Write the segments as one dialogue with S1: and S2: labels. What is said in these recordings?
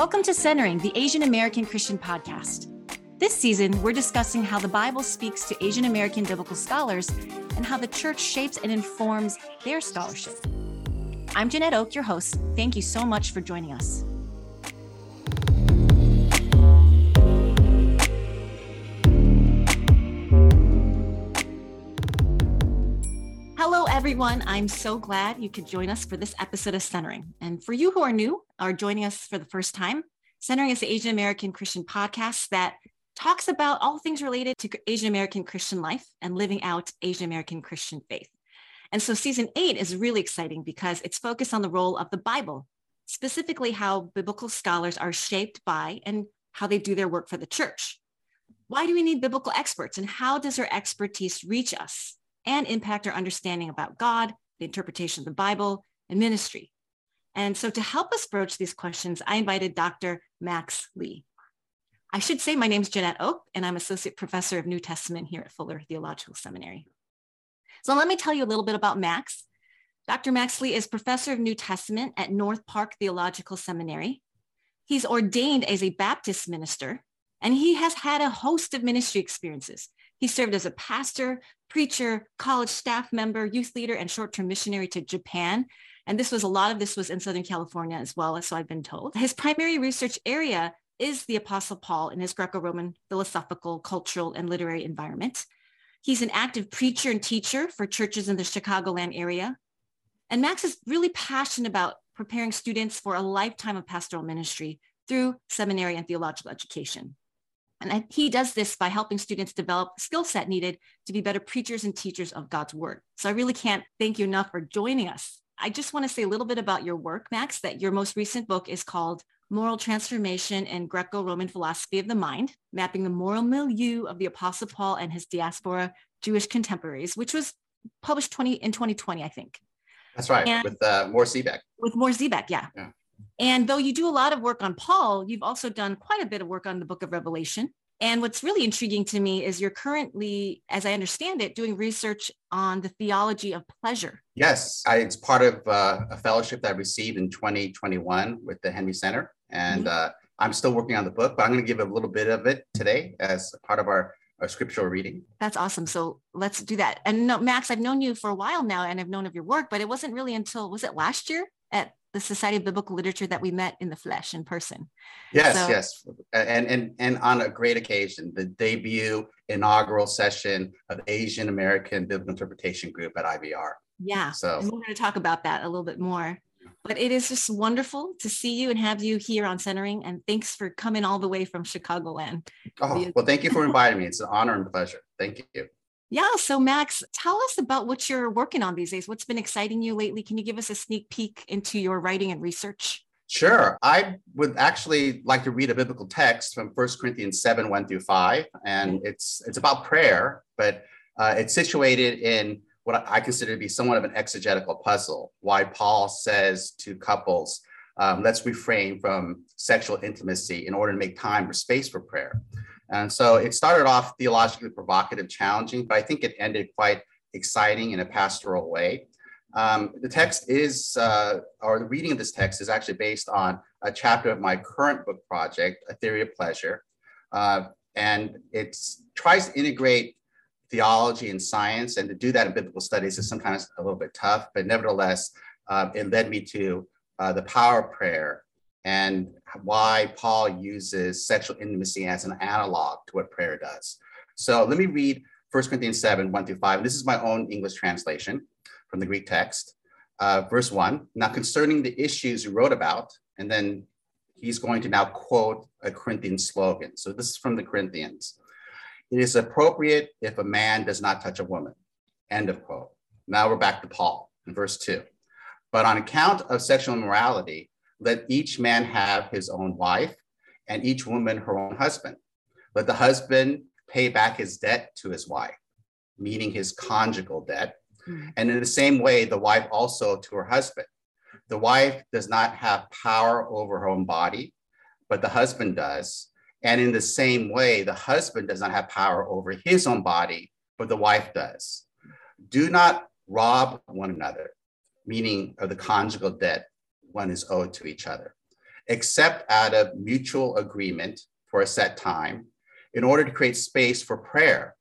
S1: Welcome to Centering, the Asian American Christian podcast. This season, we're discussing how the Bible speaks to Asian American biblical scholars and how the church shapes and informs their scholarship. I'm Janette Ok, your host. Thank you so much for joining us. Hello, everyone. I'm so glad you could join us for this episode of Centering. And for you who are new or joining us for the first time, Centering is the Asian American Christian podcast that talks about all things related to Asian American Christian life and living out Asian American Christian faith. And so season eight is really exciting because it's focused on the role of the Bible, specifically how biblical scholars are shaped by and how they do their work for the church. Why do we need biblical experts and how does their expertise reach us? and impact our understanding about God, the interpretation of the Bible, and ministry. And so to help us broach these questions, I invited Dr. Max Lee. I should say my name is Janette Ok, and I'm Associate Professor of New Testament here at Fuller Theological Seminary. So let me tell you a little bit about Max. Dr. Max Lee is Professor of New Testament at North Park Theological Seminary. He's ordained as a Baptist minister, and he has had a host of ministry experiences. He served as a pastor, preacher, college staff member, youth leader, and short-term missionary to Japan. And this was a lot of this was in Southern California as well, so I've been told. His primary research area is the Apostle Paul in his Greco-Roman philosophical, cultural, and literary environment. He's an active preacher and teacher for churches in the Chicagoland area. And Max is really passionate about preparing students for a lifetime of pastoral ministry through seminary and theological education. And he does this by helping students develop skill set needed to be better preachers and teachers of God's word. So I really can't thank you enough for joining us. I just want to say a little bit about your work, Max, that your most recent book is called Moral Transformation in Greco-Roman Philosophy of the Mind, mapping the moral milieu of the Apostle Paul and his diaspora Jewish contemporaries, which was published 20 in 2020, I think.
S2: That's right, and with uh, Mohr Siebeck.
S1: With Mohr Siebeck, yeah. yeah. And though you do a lot of work on Paul, you've also done quite a bit of work on the book of Revelation. And what's really intriguing to me is you're currently, as I understand it, doing research on the theology of pleasure.
S2: Yes, I, it's part of uh, a fellowship that I received in 2021 with the Henry Center. And mm-hmm. uh, I'm still working on the book, but I'm going to give a little bit of it today as part of our, our scriptural reading.
S1: That's awesome. So let's do that. And no, Max, I've known you for a while now and I've known of your work, but it wasn't really until, was it last year at the Society of Biblical Literature that we met in the flesh in person.
S2: Yes, so, yes, and and and on a great occasion, the debut inaugural session of Asian American Biblical Interpretation Group at IBR.
S1: Yeah, so and we're going to talk about that a little bit more. But it is just wonderful to see you and have you here on Centering, and thanks for coming all the way from Chicagoland.
S2: Oh, well, thank you for inviting me. It's an honor and pleasure. Thank you.
S1: Yeah. So, Max, tell us about what you're working on these days. What's been exciting you lately? Can you give us a sneak peek into your writing and research?
S2: Sure. I would actually like to read a biblical text from 1 Corinthians 7 1 through 5. And it's, it's about prayer, but uh, it's situated in what I consider to be somewhat of an exegetical puzzle. Why Paul says to couples, um, let's refrain from sexual intimacy in order to make time or space for prayer. And so it started off theologically provocative, challenging, but I think it ended quite exciting in a pastoral way. Um, the text is, uh, or the reading of this text is actually based on a chapter of my current book project, A Theory of Pleasure. Uh, and it tries to integrate theology and science, and to do that in biblical studies is sometimes a little bit tough, but nevertheless, uh, it led me to uh, the power of prayer and why Paul uses sexual intimacy as an analog to what prayer does. So let me read 1 Corinthians 7, 1 through 5. This is my own English translation from the Greek text. Uh, verse 1 Now concerning the issues you wrote about, and then he's going to now quote a Corinthian slogan. So this is from the Corinthians. It is appropriate if a man does not touch a woman. End of quote. Now we're back to Paul in verse 2. But on account of sexual immorality, let each man have his own wife, and each woman her own husband. Let the husband pay back his debt to his wife, meaning his conjugal debt. Mm-hmm. And in the same way, the wife also to her husband. The wife does not have power over her own body, but the husband does. And in the same way, the husband does not have power over his own body, but the wife does. Do not rob one another, meaning of the conjugal debt one is owed to each other. except out of mutual agreement for a set time in order to create space for prayer,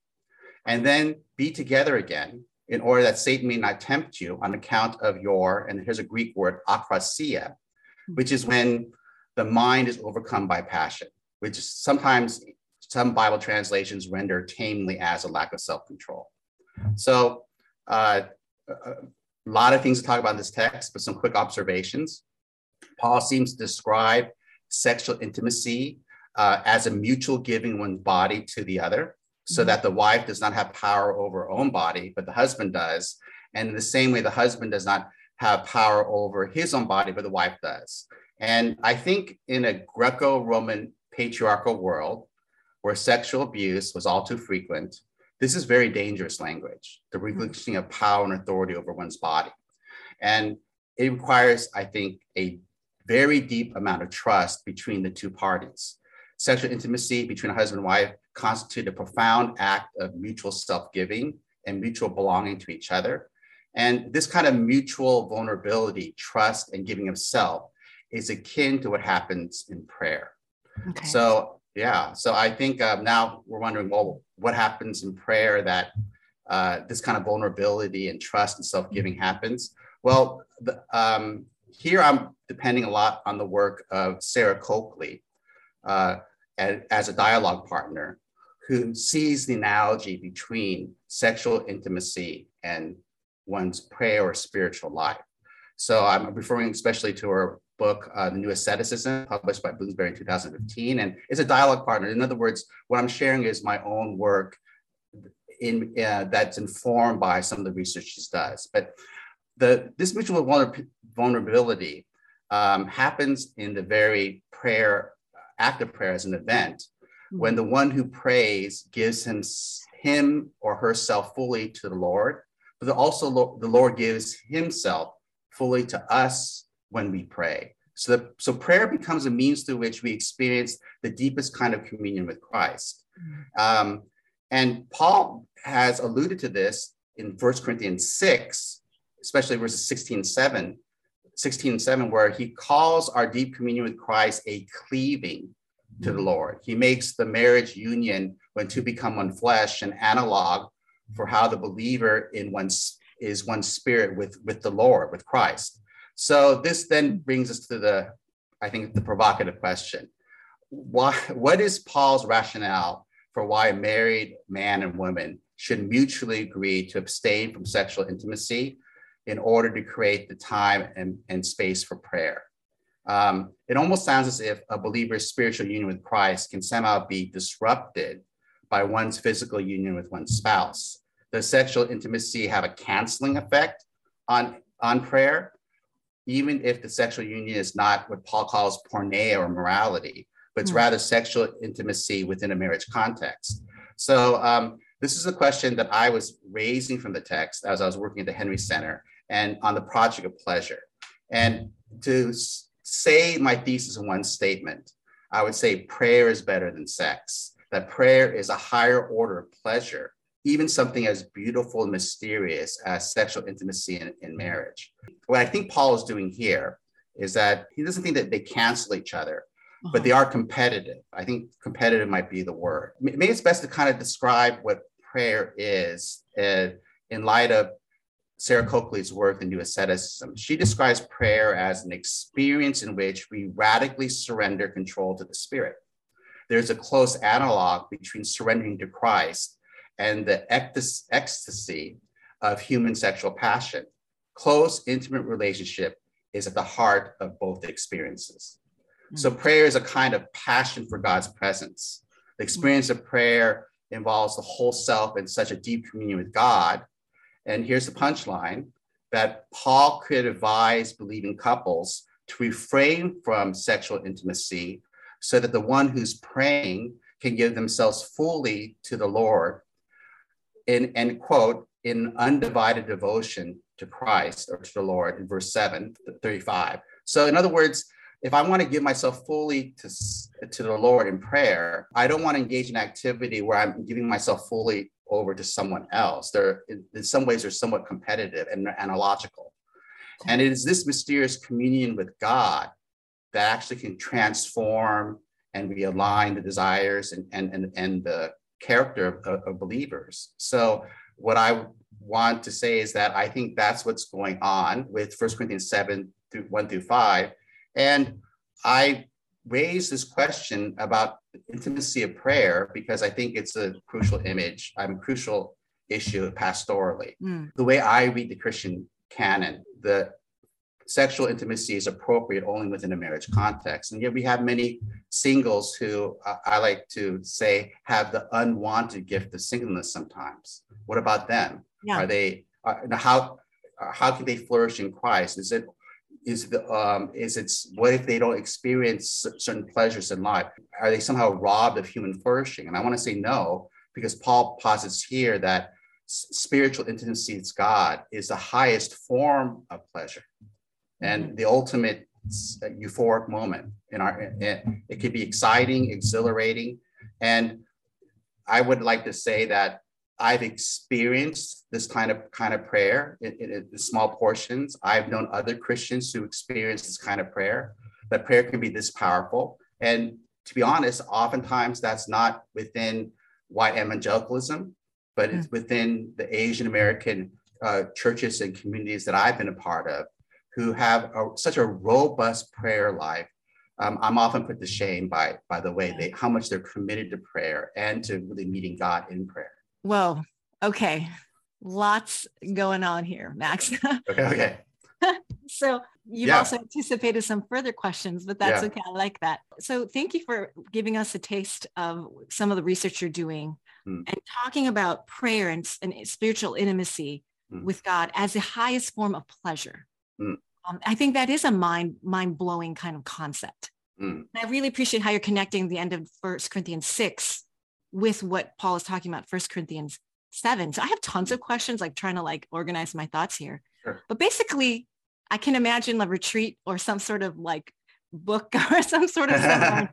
S2: and then be together again in order that Satan may not tempt you on account of your, and here's a Greek word, akrasia, which is when the mind is overcome by passion, which sometimes some Bible translations render tamely as a lack of self control. So, uh, a lot of things to talk about in this text, but some quick observations. Paul seems to describe sexual intimacy uh, as a mutual giving one's body to the other, so mm-hmm. that the wife does not have power over her own body, but the husband does. And in the same way, the husband does not have power over his own body, but the wife does. And I think in a Greco Roman patriarchal world where sexual abuse was all too frequent, this is very dangerous language, the mm-hmm. relinquishing of power and authority over one's body. And it requires, I think, a very deep amount of trust between the two parties. Sexual intimacy between a husband and wife constitute a profound act of mutual self-giving and mutual belonging to each other. And this kind of mutual vulnerability, trust, and giving of self is akin to what happens in prayer. Okay. So, yeah, so I think um, now we're wondering, well, what happens in prayer that uh, this kind of vulnerability and trust and self giving happens? Well, the, um, here I'm depending a lot on the work of Sarah Coakley uh, as, as a dialogue partner who sees the analogy between sexual intimacy and one's prayer or spiritual life. So I'm referring especially to her book, uh, The New Asceticism, published by Bloomsbury in 2015. And it's a dialogue partner. In other words, what I'm sharing is my own work in uh, that's informed by some of the research she does. But the this mutual vulnerability um, happens in the very prayer, act of prayer as an event, when the one who prays gives him, him or herself fully to the Lord, but also the Lord gives himself fully to us when we pray. So, the, so prayer becomes a means through which we experience the deepest kind of communion with Christ. Mm-hmm. Um, and Paul has alluded to this in 1 Corinthians 6, especially verses 16 7, 16 7, where he calls our deep communion with Christ a cleaving to the mm-hmm. Lord. He makes the marriage union when two become one flesh an analog for how the believer in one is one spirit with, with the Lord, with Christ. So this then brings us to the, I think, the provocative question. Why, what is Paul's rationale for why a married man and woman should mutually agree to abstain from sexual intimacy in order to create the time and, and space for prayer? Um, it almost sounds as if a believer's spiritual union with Christ can somehow be disrupted by one's physical union with one's spouse. Does sexual intimacy have a canceling effect on, on prayer? Even if the sexual union is not what Paul calls porneia or morality, but it's mm-hmm. rather sexual intimacy within a marriage context. So um, this is a question that I was raising from the text as I was working at the Henry Center and on the project of pleasure. And to say my thesis in one statement, I would say prayer is better than sex, that prayer is a higher order of pleasure, even something as beautiful and mysterious as sexual intimacy in, in marriage. What I think Paul is doing here is that he doesn't think that they cancel each other, uh-huh. but they are competitive. I think competitive might be the word. Maybe it's best to kind of describe what prayer is uh, in light of Sarah Coakley's work, The New Asceticism, she describes prayer as an experience in which we radically surrender control to the Spirit. There's a close analog between surrendering to Christ and the ecstasy of human sexual passion. Close, intimate relationship is at the heart of both experiences. Mm-hmm. So, prayer is a kind of passion for God's presence. The experience of prayer involves the whole self in such a deep communion with God and here's the punchline that Paul could advise believing couples to refrain from sexual intimacy so that the one who's praying can give themselves fully to the Lord in, and quote, in undivided devotion to Christ or to the Lord in verse 7, 35. So, in other words, if I want to give myself fully to, to the Lord in prayer, I don't want to engage in activity where I'm giving myself fully over to someone else. They're in some ways they're somewhat competitive and analogical. And it is this mysterious communion with God that actually can transform and realign the desires and, and, and, and the character of, of believers. So what I want to say is that I think that's what's going on with First Corinthians 7 through 1 through 5. And I raise this question about intimacy of prayer because I think it's a crucial image, I'm a crucial issue pastorally. Mm. The way I read the Christian canon, the sexual intimacy is appropriate only within a marriage context. And yet we have many singles who uh, I like to say have the unwanted gift of singleness sometimes. What about them? Yeah. Are they, uh, how, uh, how can they flourish in Christ? Is it, is the, um, is it, what if they don't experience certain pleasures in life? Are they somehow robbed of human flourishing? And I want to say no, because Paul posits here that spiritual intimacy with God is the highest form of pleasure and mm-hmm. the ultimate euphoric moment in our it, it could be exciting exhilarating. And i would like to say that i've experienced this kind of kind of prayer in, in, in small portions. I've known other christians who experience this kind of prayer. That prayer can be this powerful. And to be honest oftentimes that's not within white evangelicalism but it's mm. within the asian american uh, churches and communities that i've been a part of who have a, such a robust prayer life. Um, I'm often put to shame by by the way they how much they're committed to prayer and to really meeting God in prayer.
S1: Whoa. Okay. Lots going on here, Max.
S2: okay. Okay.
S1: so you've yeah. also anticipated some further questions, but that's yeah. okay. I like that. So thank you for giving us a taste of some of the research you're doing mm. and talking about prayer and, and spiritual intimacy mm. with God as the highest form of pleasure. Mm. Um, I think that is a mind mind blowing kind of concept. Mm. I really appreciate how you're connecting the end of First Corinthians six with what Paul is talking about First Corinthians seven. So I have tons of questions, like trying to like organize my thoughts here. Sure. But basically, I can imagine a retreat or some sort of like book or some sort of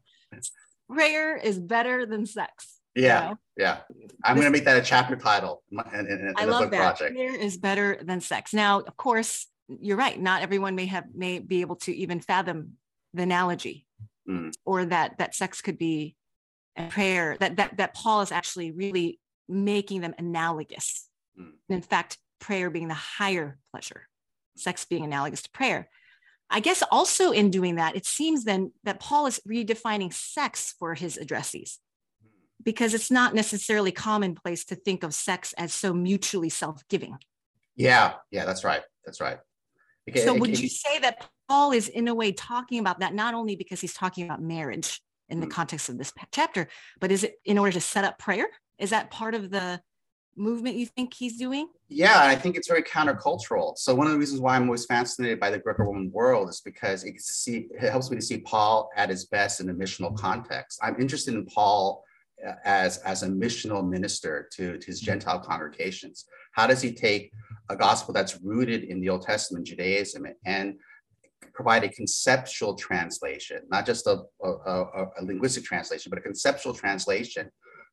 S1: prayer is better than sex.
S2: Yeah, you know? yeah. I'm going to make that a chapter title in, in, in
S1: I love that. Project. Prayer is better than sex. Now, of course, you're right. Not everyone may have may be able to even fathom the analogy, mm. or that that sex could be a prayer. That that that Paul is actually really making them analogous. Mm. In fact, prayer being the higher pleasure, sex being analogous to prayer. I guess also in doing that, it seems then that Paul is redefining sex for his addressees because it's not necessarily commonplace to think of sex as so mutually self-giving.
S2: Yeah, yeah, that's right. That's right.
S1: Okay, so would you say that Paul is in a way talking about that not only because he's talking about marriage in the mm. context of this chapter, but is it in order to set up prayer? Is that part of the movement you think he's doing?
S2: Yeah, I think it's very countercultural. So one of the reasons why I'm always fascinated by the Greco-Roman world is because it, see, it helps me to see Paul at his best in a missional context. I'm interested in Paul uh, as, as a missional minister to, to his Gentile congregations. How does he take a gospel that's rooted in the Old Testament Judaism and provide a conceptual translation, not just a, a, a, a, linguistic translation, but a conceptual translation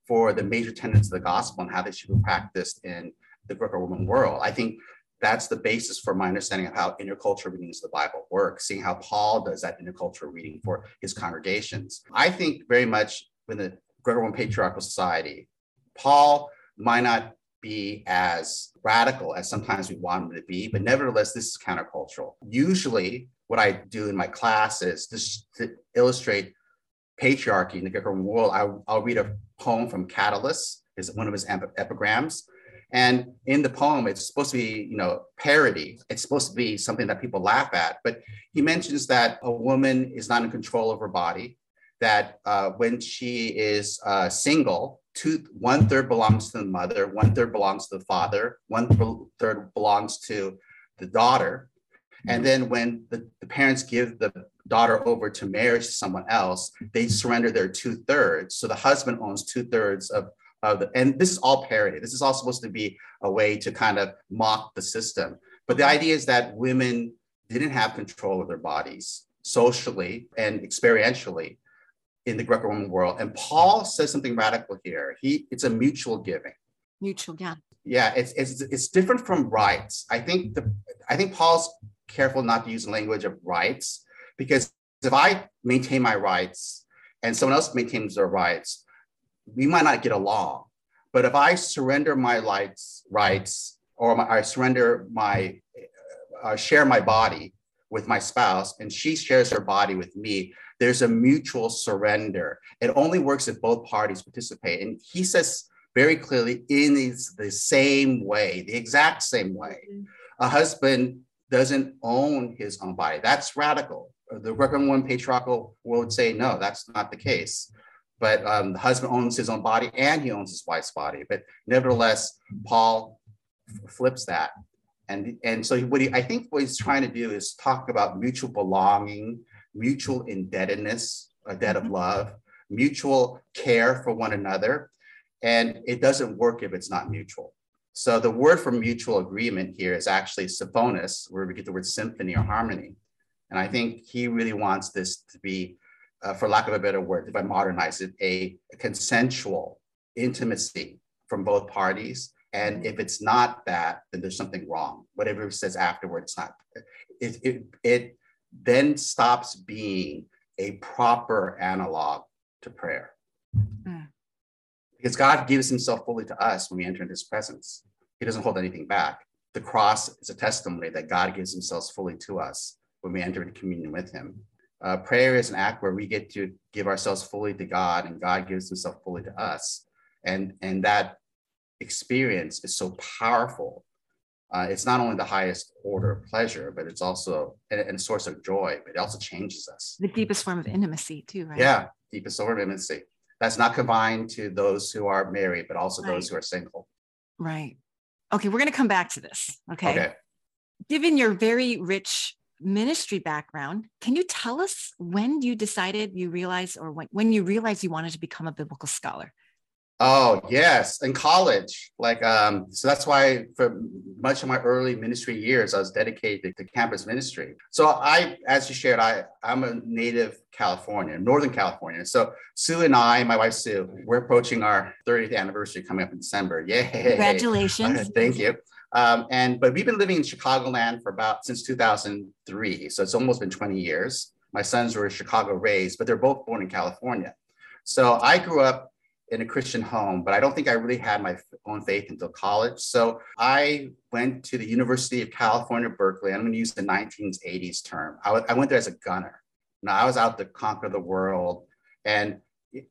S2: for the major tenets of the gospel and how they should be practiced in the Greco-Roman world. I think that's the basis for my understanding of how intercultural readings of the Bible work, seeing how Paul does that intercultural reading for his congregations. I think very much in the Greco-Roman patriarchal society, Paul might not be as radical as sometimes we want them to be, but nevertheless, this is countercultural. Usually, what I do in my class is just to illustrate patriarchy in the Greco-Roman world. I, I'll read a poem from Catullus, is one of his epigrams. And in the poem, it's supposed to be, you know, parody. It's supposed to be something that people laugh at. But he mentions that a woman is not in control of her body, that uh, when she is uh, single, two one third belongs to the mother, one third belongs to the father, one third belongs to the daughter. And mm-hmm. then when the, the parents give the daughter over to marriage to someone else, they surrender their two thirds. So the husband owns two thirds of, of the, and this is all parody. This is all supposed to be a way to kind of mock the system. But the mm-hmm. idea is that women didn't have control of their bodies socially and experientially in the Greco-Roman world. And Paul says something radical here. He it's a mutual giving.
S1: Mutual, yeah.
S2: Yeah, it's it's it's different from rights. I think the I think Paul's careful not to use the language of rights because if I maintain my rights and someone else maintains their rights, we might not get along. But if I surrender my rights, rights, or my, I surrender my, uh, share my body with my spouse, and she shares her body with me, there's a mutual surrender. It only works if both parties participate. And he says very clearly, in the same way, the exact same way, a husband doesn't own his own body. That's radical. The Reverend One patriarchal would say, no, that's not the case but um, the husband owns his own body and he owns his wife's body. But nevertheless, Paul flips that. And, and so what he, I think what he's trying to do is talk about mutual belonging, mutual indebtedness, a debt of mm-hmm. love, mutual care for one another. And it doesn't work if it's not mutual. So the word for mutual agreement here is actually symphonous, where we get the word symphony or harmony. And I think he really wants this to be uh, for lack of a better word, if I modernize it, a, a consensual intimacy from both parties. And if it's not that, then there's something wrong. Whatever it says afterwards, not it, it, it then stops being a proper analog to prayer. Mm. Because God gives himself fully to us when we enter into his presence. He doesn't hold anything back. The cross is a testimony that God gives himself fully to us when we enter into communion with him. Uh, prayer is an act where we get to give ourselves fully to God and God gives himself fully to us. And, and that experience is so powerful. Uh, it's not only the highest order of pleasure, but it's also a, a, source of joy, but it also changes us.
S1: The deepest form of intimacy, too, right?
S2: Yeah, deepest form of intimacy. That's not confined to those who are married, but also right. those who are single.
S1: Right. Okay, we're going to come back to this. Okay. okay. Given your very rich ministry background, can you tell us when you decided you realized or when, when you realized you wanted to become a biblical scholar?
S2: Oh, yes, in college. Like, um, so that's why for much of my early ministry years, I was dedicated to campus ministry. So I, as you shared, I, I'm a native California, Northern California. So Sue and I, my wife Sue, we're approaching our 30th anniversary coming up in December. Yay.
S1: Congratulations.
S2: Uh, thank you. Um, and but we've been living in Chicagoland for about since 2003, so it's almost been 20 years. My sons were Chicago raised, but they're both born in California. So I grew up in a Christian home, but I don't think I really had my own faith until college. So I went to the University of California, Berkeley. I'm going to use the 1980s term. I, w- I went there as a gunner. Now I was out to conquer the world. And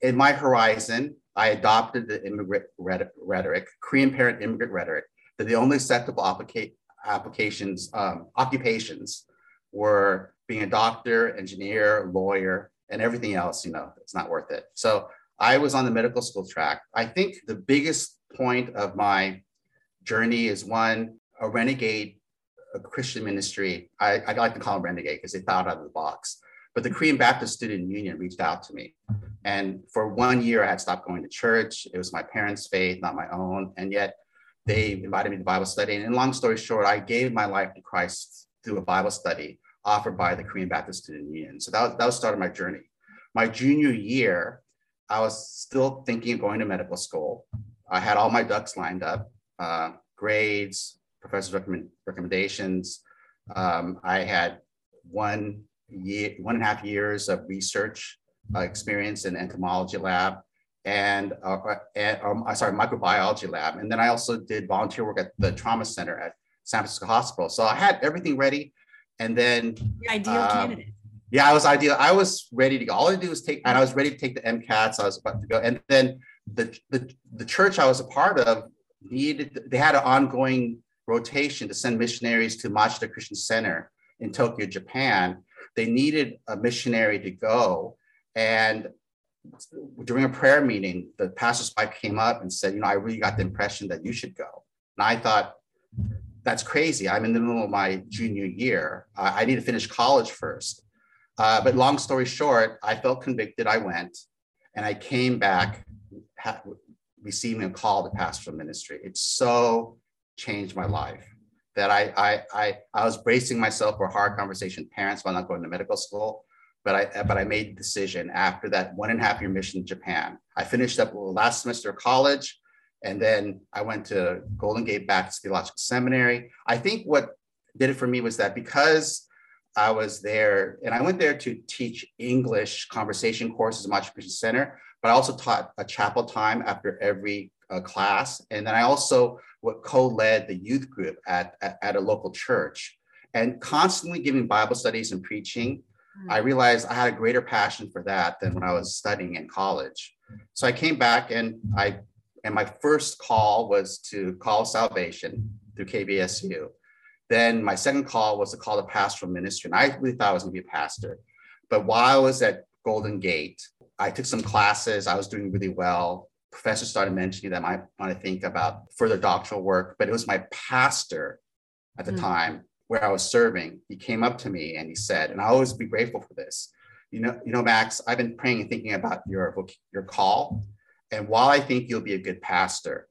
S2: in my horizon, I adopted the immigrant rhetoric, Korean parent immigrant rhetoric that the only acceptable applica- applications, um, occupations were being a doctor, engineer, lawyer, and everything else, you know, it's not worth it. So I was on the medical school track. I think the biggest point of my journey is one, a renegade a Christian ministry. I, I like to call them renegade because they thought out of the box. But the Korean Baptist Student Union reached out to me. And for one year, I had stopped going to church. It was my parents' faith, not my own. And yet they invited me to Bible study. And long story short, I gave my life to Christ through a Bible study offered by the Korean Baptist Student Union. So that was, that was started my journey. My junior year, I was still thinking of going to medical school. I had all my ducks lined up, uh, grades, professor's recommend, recommendations. Um, I had one year, one and a half years of research uh, experience in entomology lab and, uh, and um, sorry, microbiology lab. And then I also did volunteer work at the trauma center at San Francisco Hospital. So I had everything ready. And then
S1: the ideal um, candidate.
S2: Yeah, I was ideal. I was ready to go. All I did was take, and I was ready to take the MCATs. I was about to go. And then the, the, the church I was a part of needed, they had an ongoing rotation to send missionaries to Machida Christian Center in Tokyo, Japan. They needed a missionary to go. And during a prayer meeting, the pastor's wife came up and said, You know, I really got the impression that you should go. And I thought, That's crazy. I'm in the middle of my junior year. Uh, I need to finish college first. Uh, but long story short, I felt convicted. I went and I came back ha- receiving a call to pastoral ministry. It so changed my life that I, I, I, I was bracing myself for hard conversation parents while not going to medical school but I but I made the decision after that one and a half year mission in Japan. I finished up last semester of college, and then I went to Golden Gate Baptist Theological Seminary. I think what did it for me was that because I was there, and I went there to teach English conversation courses at Machida Center, but I also taught a chapel time after every uh, class. And then I also co-led the youth group at, at, at, a local church and constantly giving Bible studies and preaching. I hmm. realized I had a greater passion for that than when I was studying in college. So I came back and I, and my first call was to call salvation through KBSU. Then my second call was to call the pastoral ministry. And I really thought I was going to be a pastor. But while I was at Golden Gate, I took some classes. I was doing really well. Professors started mentioning that I might want to think about further doctoral work. But it was my pastor at the mm. time where I was serving. He came up to me and he said, and I always be grateful for this. You know, you know, Max, I've been praying and thinking about your book, your call. And while I think you'll be a good pastor,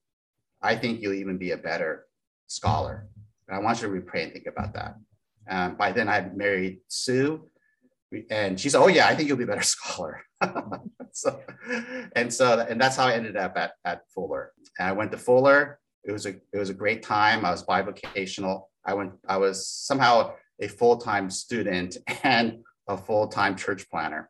S2: I think you'll even be a better scholar. And I want you to pray and think about that. Um, by then, I married Sue, and she said, "Oh yeah, I think you'll be a better scholar." so, and so, and that's how I ended up at, at Fuller. And I went to Fuller. It was a it was a great time. I was bivocational. I went. I was somehow a full time student and a full time church planner.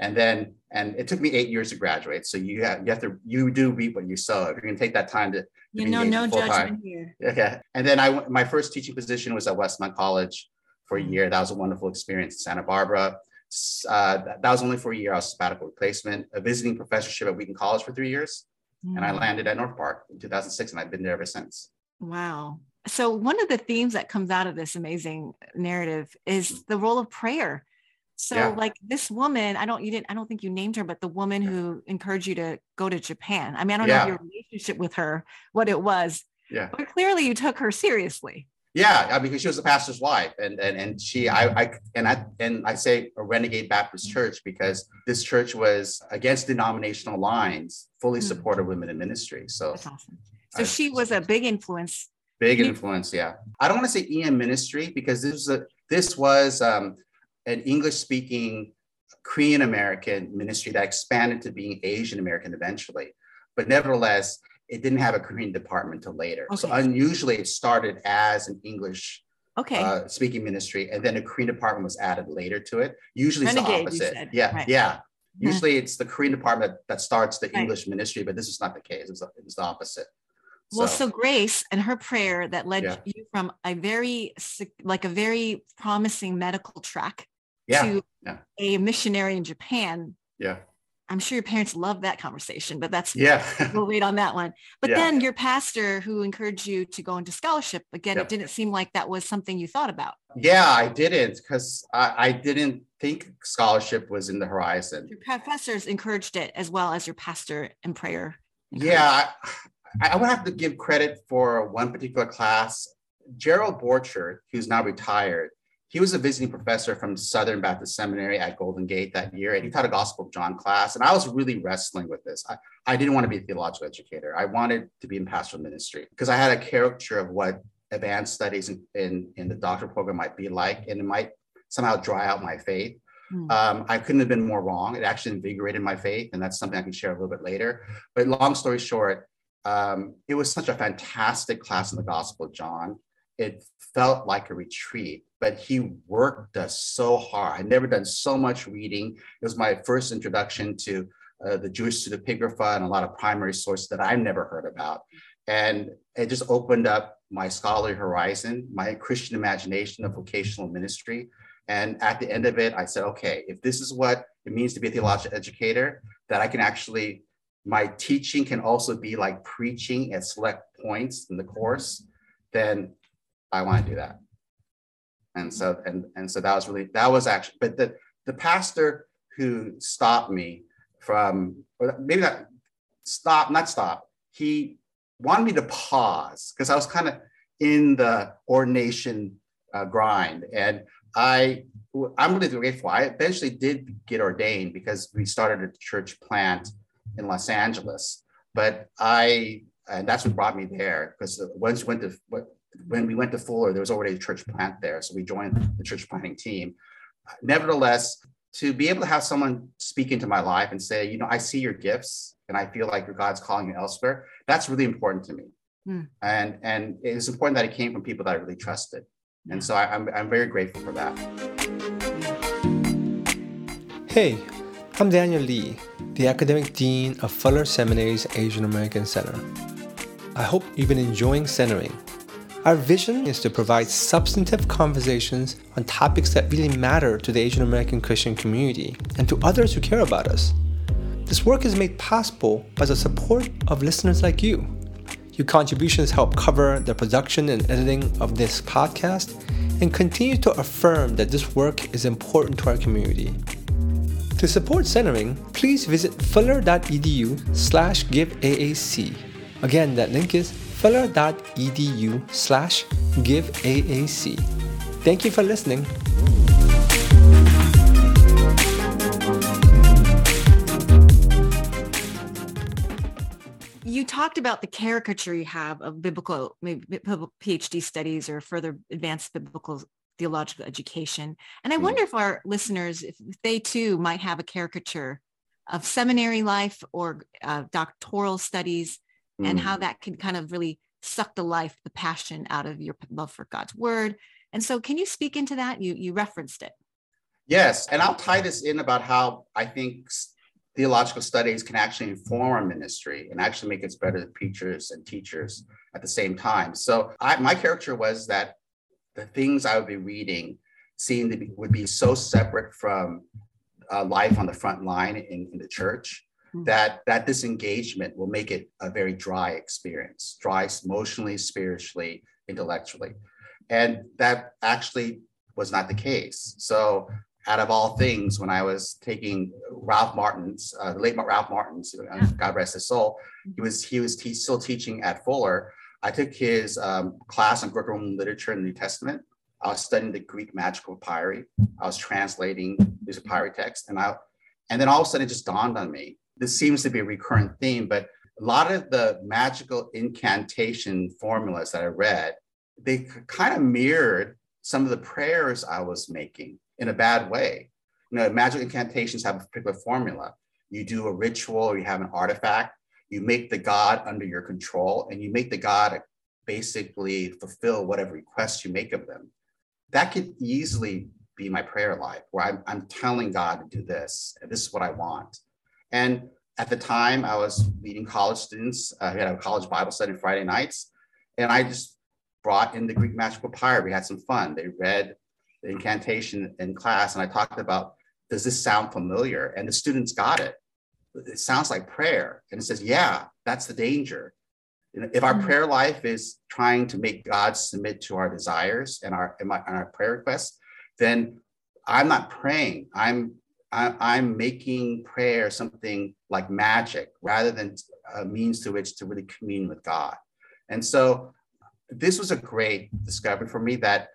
S2: And then, and it took me eight years to graduate. So you have you have to you do reap what you sow. If you're going to take that time to
S1: you know, no judgment here.
S2: Okay. And then I my first teaching position was at Westmont College for a mm. year. That was a wonderful experience in Santa Barbara. Uh, that, was only for a year. I was sabbatical replacement, a visiting professorship at Wheaton College for three years, mm. and I mm. landed at North Park in 2006, and I've been there ever since.
S1: Wow. So one of the themes that comes out of this amazing narrative is the role of prayer. So yeah. like this woman, I don't you didn't I don't think you named her, but the woman who encouraged you to go to Japan. I mean, I don't yeah. know your relationship with her, what it was.
S2: Yeah.
S1: But clearly you took her seriously.
S2: Yeah, I because she was a pastor's wife, and and and she, I, I, and I, and I say a renegade Baptist church because this church was against denominational lines, fully mm-hmm. supported women in ministry. So
S1: that's awesome. So I, she was a big influence.
S2: Big influence, yeah. I don't want to say EM ministry because this was a this was um, an English speaking Korean American ministry that expanded to being Asian American eventually. But nevertheless, it didn't have a Korean department till later. Okay. So unusually, it started as an English
S1: okay. Uh,
S2: speaking ministry, and then a Korean department was added later to it. Usually, Renegade, it's the opposite. Yeah, right. yeah. Usually, it's the Korean department that starts the right. English ministry, but this is not the case. It's, it's the opposite.
S1: Well, so, so Grace and her prayer that led yeah. you from a very like a very promising medical track
S2: yeah.
S1: to
S2: yeah.
S1: a missionary in Japan.
S2: Yeah.
S1: I'm sure your parents love that conversation, but that's
S2: yeah.
S1: we'll wait on that one. But yeah. then your pastor who encouraged you to go into scholarship again, yep. it didn't seem like that was something you thought about.
S2: Yeah, I didn't because I, I, didn't think scholarship was in the horizon.
S1: Your professors encouraged it as well as your pastor in prayer.
S2: Yeah, I, I would have to give credit for one particular class. Gerald Borchert, who's now retired, he was a visiting professor from Southern Baptist Seminary at Golden Gate that year, and he taught a Gospel of John class. And I was really wrestling with this. I, I didn't want to be a theological educator. I wanted to be in pastoral ministry because I had a caricature of what advanced studies in, in, in the doctoral program might be like, and it might somehow dry out my faith. Mm. Um, I couldn't have been more wrong. It actually invigorated my faith, and that's something I can share a little bit later. But long story short, um, it was such a fantastic class in the Gospel of John. It felt like a retreat but he worked us so hard. I'd never done so much reading. It was my first introduction to uh, the Jewish pseudepigrapha and a lot of primary sources that I've never heard about. And it just opened up my scholarly horizon, my Christian imagination of vocational ministry. And at the end of it, I said, okay, if this is what it means to be a theological educator, that I can actually, my teaching can also be like preaching at select points in the course, then I want to do that and so and and so that was really that was actually but the the pastor who stopped me from or maybe not stop not stop. He wanted me to pause because i was kind of in the ordination uh, grind. And i i'm really grateful. I eventually did get ordained because we started a church plant in los angeles. But i and that's what brought me there because once you went to when we went to Fuller, there was already a church plant there. So we joined the church planting team. Nevertheless, to be able to have someone speak into my life and say, you know, I see your gifts and I feel like your God's calling you elsewhere, that's really important to me. Mm. And, and it's important that it came from people that I really trusted. And so I, I'm, I'm very grateful for that.
S3: Hey, I'm Daniel Lee, the Academic Dean of Fuller Seminary's Asian American Center. I hope you've been enjoying centering. Our vision is to provide substantive conversations on topics that really matter to the Asian American Christian community and to others who care about us. This work is made possible by the support of listeners like you. Your contributions help cover the production and editing of this podcast and continue to affirm that this work is important to our community. To support centering, please visit fuller.edu slash giveaac. Again, that link is fuller.edu slash giveaac. Thank you for listening.
S1: You talked about the caricature you have of biblical, maybe PhD studies or further advanced biblical theological education. And I mm. wonder if our listeners, if they too might have a caricature of seminary life or uh, doctoral studies mm. and how that can kind of really suck the life, the passion out of your love for God's word. And so can you speak into that? You, you referenced it.
S2: Yes. And I'll tie this in about how I think theological studies can actually inform our ministry and actually make us better preachers and teachers at the same time. So I, my character was that the things I would be reading seemed to be, would be so separate from uh, life on the front line in, in the church mm-hmm. that that disengagement will make it a very dry experience, dry emotionally, spiritually, intellectually, and that actually was not the case. So out of all things, when I was taking Ralph Martin's, uh, the late Ralph Martin's, uh, God rest his soul, he was he was te- still teaching at Fuller, I took his um, class on Greco-Roman literature in the New Testament. I was studying the Greek magical papyri. I was translating these papyri texts, and I, and then all of a sudden it just dawned on me. This seems to be a recurrent theme, but a lot of the magical incantation formulas that I read, they kind of mirrored some of the prayers I was making in a bad way. You know, magical incantations have a particular formula. You do a ritual, or you have an artifact, you make the God under your control and you make the God basically fulfill whatever requests you make of them. That could easily be my prayer life where I'm, I'm telling God to do this, and this is what I want. And at the time, I was leading college students. Uh, we had a college Bible study Friday nights, and I just brought in the Greek magical papyri. We had some fun. They read the incantation in class, and I talked about, does this sound familiar? And the students got it it sounds like prayer. And it says, yeah, that's the danger. If our mm-hmm. prayer life is trying to make God submit to our desires and our, and, my, and our prayer requests, then I'm not praying. I'm I, I'm making prayer something like magic rather than a means to which to really commune with God. And so this was a great discovery for me that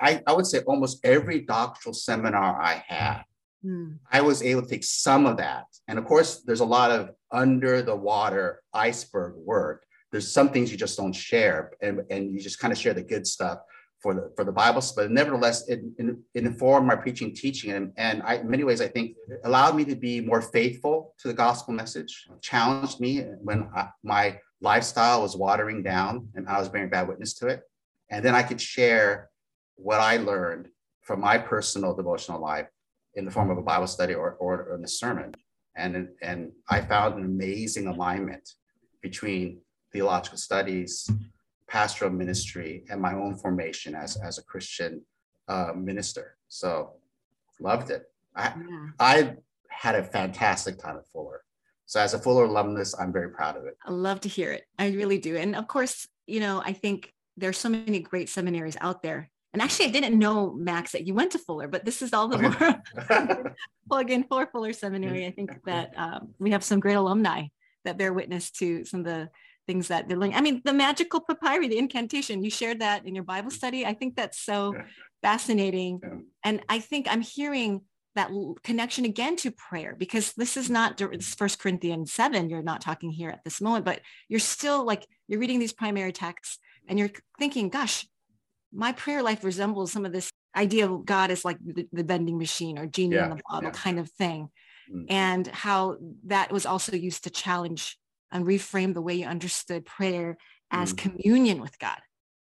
S2: I, I would say almost every doctoral seminar I had Mm. I was able to take some of that. And of course, there's a lot of under the water iceberg work. There's some things you just don't share, and, and you just kind of share the good stuff for the for the Bible. But nevertheless, it, it, informed my preaching, teaching, and, and I, in many ways, I think allowed me to be more faithful to the gospel message. Challenged me when I, my lifestyle was watering down, and I was bearing bad witness to it. And then I could share what I learned from my personal devotional life in the form of a Bible study or, or, or in a sermon. And, and I found an amazing alignment between theological studies, pastoral ministry, and my own formation as, as a Christian uh, minister. So loved it. I, yeah. I had a fantastic time at Fuller. So as a Fuller alumnus, I'm very proud of it.
S1: I love to hear it. I really do. And of course, you know, I think there's so many great seminaries out there and actually, I didn't know, Max, that you went to Fuller, but this is all the more plug in for Fuller Seminary. I think that um, we have some great alumni that bear witness to some of the things that they're learning. I mean, the magical papyri, the incantation, you shared that in your Bible study. I think that's so fascinating. And I think I'm hearing that connection again to prayer because this is not this first corinthians 7 you're not talking here at this moment but you're still like you're reading these primary texts and you're thinking gosh my prayer life resembles some of this idea of God as like the, the vending machine or genie yeah, in the bottle yeah. kind of thing. Mm. And how that was also used to challenge and reframe the way you understood prayer as mm. communion with God,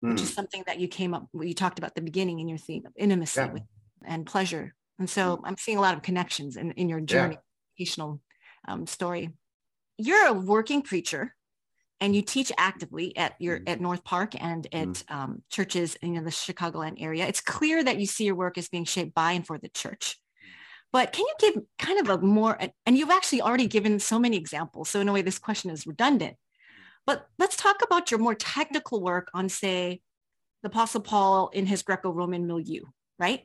S1: mm. which is mm. something that you came up, you talked about the beginning in your theme of intimacy yeah. with, and pleasure And so I'm seeing a lot of connections in, in your journey, yeah. educational um, story. You're a working preacher and you teach actively at your mm. at North Park and at mm. um, churches in the Chicagoland area. It's clear that you see your work as being shaped by and for the church. But can you give kind of a more, and you've actually already given so many examples. So in a way, this question is redundant. But let's talk about your more technical work on, say, the Apostle Paul in his Greco-Roman milieu, right?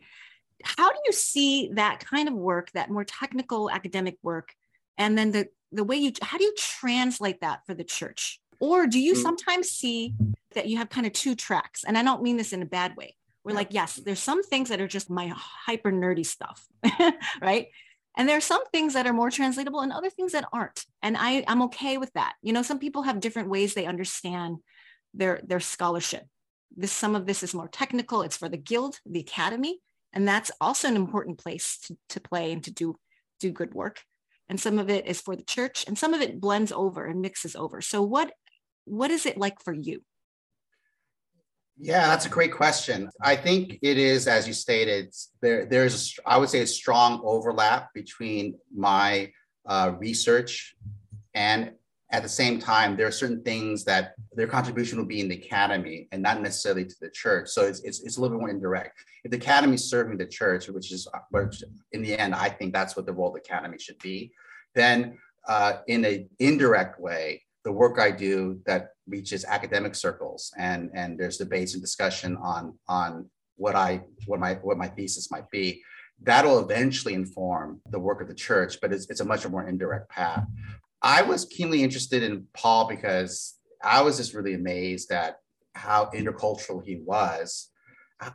S1: How do you see that kind of work, that more technical academic work, and then the the way you how do you translate that for the church? Or do you mm. sometimes see that you have kind of two tracks? And I don't mean this in a bad way. We're like, yes, there's some things that are just my hyper nerdy stuff, right? And there are some things that are more translatable and other things that aren't. And I, I'm okay with that. You know, some people have different ways they understand their, their scholarship. This, some of this is more technical. It's for the guild, the academy. And that's also an important place to, to play and to do, do good work. And some of it is for the church and some of it blends over and mixes over. So what, what is it like for you?
S2: Yeah, that's a great question. I think it is, as you stated, there there's I would say a strong overlap between my uh, research and at the same time there are certain things that their contribution will be in the academy and not necessarily to the church. So it's it's, it's a little bit more indirect. If the academy is serving the church, which is which in the end I think that's what the role of the academy should be, then uh, in an indirect way the work I do that reaches academic circles and and there's debates and discussion on on what I what my what my thesis might be. That'll eventually inform the work of the church, but it's, it's a much more indirect path. I was keenly interested in Paul because I was just really amazed at how intercultural he was,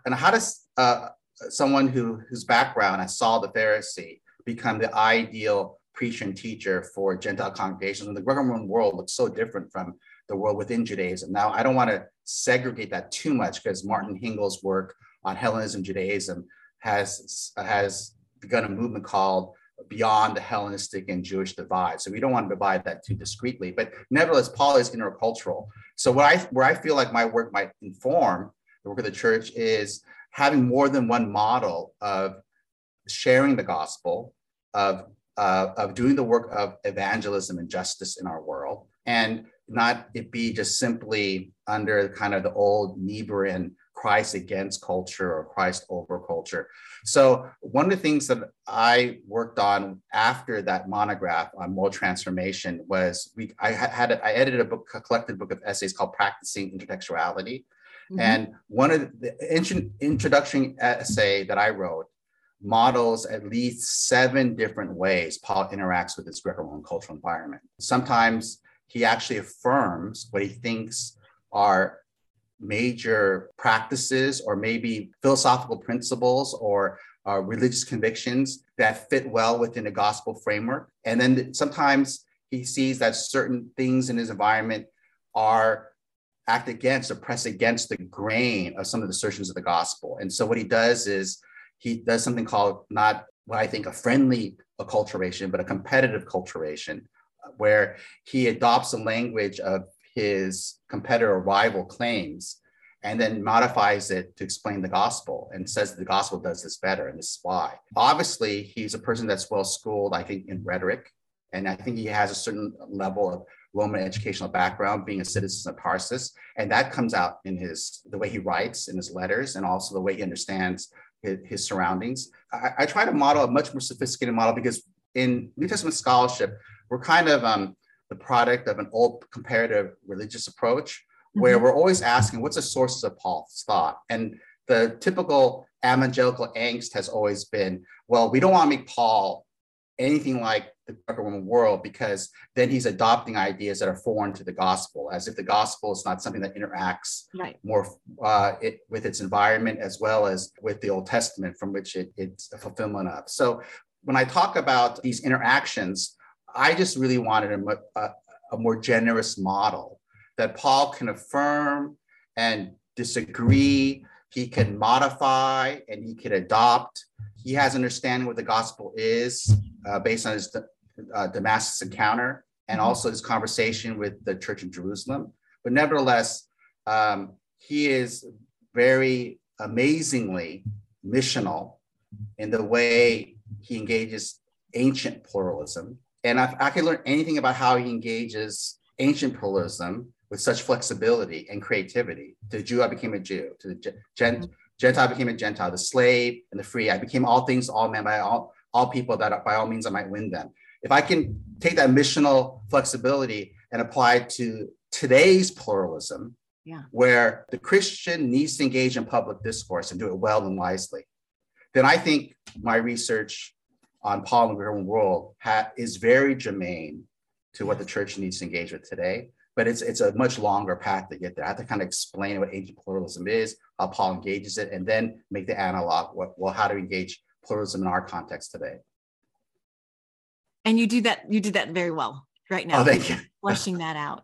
S2: and how does uh, someone who whose background I saw the Pharisee become the ideal preacher and teacher for Gentile congregations. And the Greco-Roman world looks so different from the world within Judaism. Now, I don't want to segregate that too much because Martin Hengel's work on Hellenism, Judaism has, has begun a movement called Beyond the Hellenistic and Jewish Divide. So we don't want to divide that too discreetly, but nevertheless, Paul is intercultural. So what I, where I feel like my work might inform the work of the church is having more than one model of sharing the gospel, of uh, of doing the work of evangelism and justice in our world and not it be just simply under kind of the old Niebuhrian Christ against culture or Christ over culture. So one of the things that I worked on after that monograph on moral transformation was we I had I edited a book, a collected book of essays called Practicing Intertextuality. Mm-hmm. And one of the introduction essay that I wrote models at least seven different ways Paul interacts with his Greco-Roman cultural environment. Sometimes he actually affirms what he thinks are major practices or maybe philosophical principles or uh, religious convictions that fit well within a gospel framework. And then sometimes he sees that certain things in his environment are act against or press against the grain of some of the assertions of the gospel. And so what he does is he does something called not what I think a friendly acculturation, but a competitive acculturation, where he adopts the language of his competitor rival claims and then modifies it to explain the gospel and says the gospel does this better and this is why. Obviously, he's a person that's well schooled, I think, in rhetoric. And I think he has a certain level of Roman educational background, being a citizen of Tarsus. And that comes out in his the way he writes in his letters and also the way he understands his, his surroundings. I, I, try to model a much more sophisticated model because in New Testament scholarship, we're kind of um, the product of an old comparative religious approach where mm-hmm. we're always asking what's the sources of Paul's thought? And the typical evangelical angst has always been, well, we don't want to make Paul anything like the Greco-Roman world because then he's adopting ideas that are foreign to the gospel, as if the gospel is not something that interacts right. more uh, it, with its environment as well as with the Old Testament, from which it, it's a fulfillment of. So when I talk about these interactions, I just really wanted a, a, a more generous model that Paul can affirm and disagree. He can modify and he can adopt. He has understanding what the gospel is uh, based on his uh, Damascus encounter and mm-hmm. also his conversation with the church in Jerusalem. But nevertheless, um, he is very amazingly missional in the way he engages ancient pluralism. And if I can learn anything about how he engages ancient pluralism with such flexibility and creativity, to the Jew, I became a Jew. To the Gent, mm-hmm. Gentile, I became a Gentile. The slave and the free, I became all things, all men, by all, all people that by all means I might win them. If I can take that missional flexibility and apply it to today's pluralism,
S1: yeah.
S2: where the Christian needs to engage in public discourse and do it well and wisely, then I think my research on Paul and the Roman world ha- is very germane to what the church needs to engage with today. But it's it's a much longer path to get there. I have to kind of explain what ancient pluralism is, how Paul engages it, and then make the analog. What, well, how to engage pluralism in our context today.
S1: And you do that. You did that very well right now.
S2: Oh, thank you.
S1: Fleshing that out.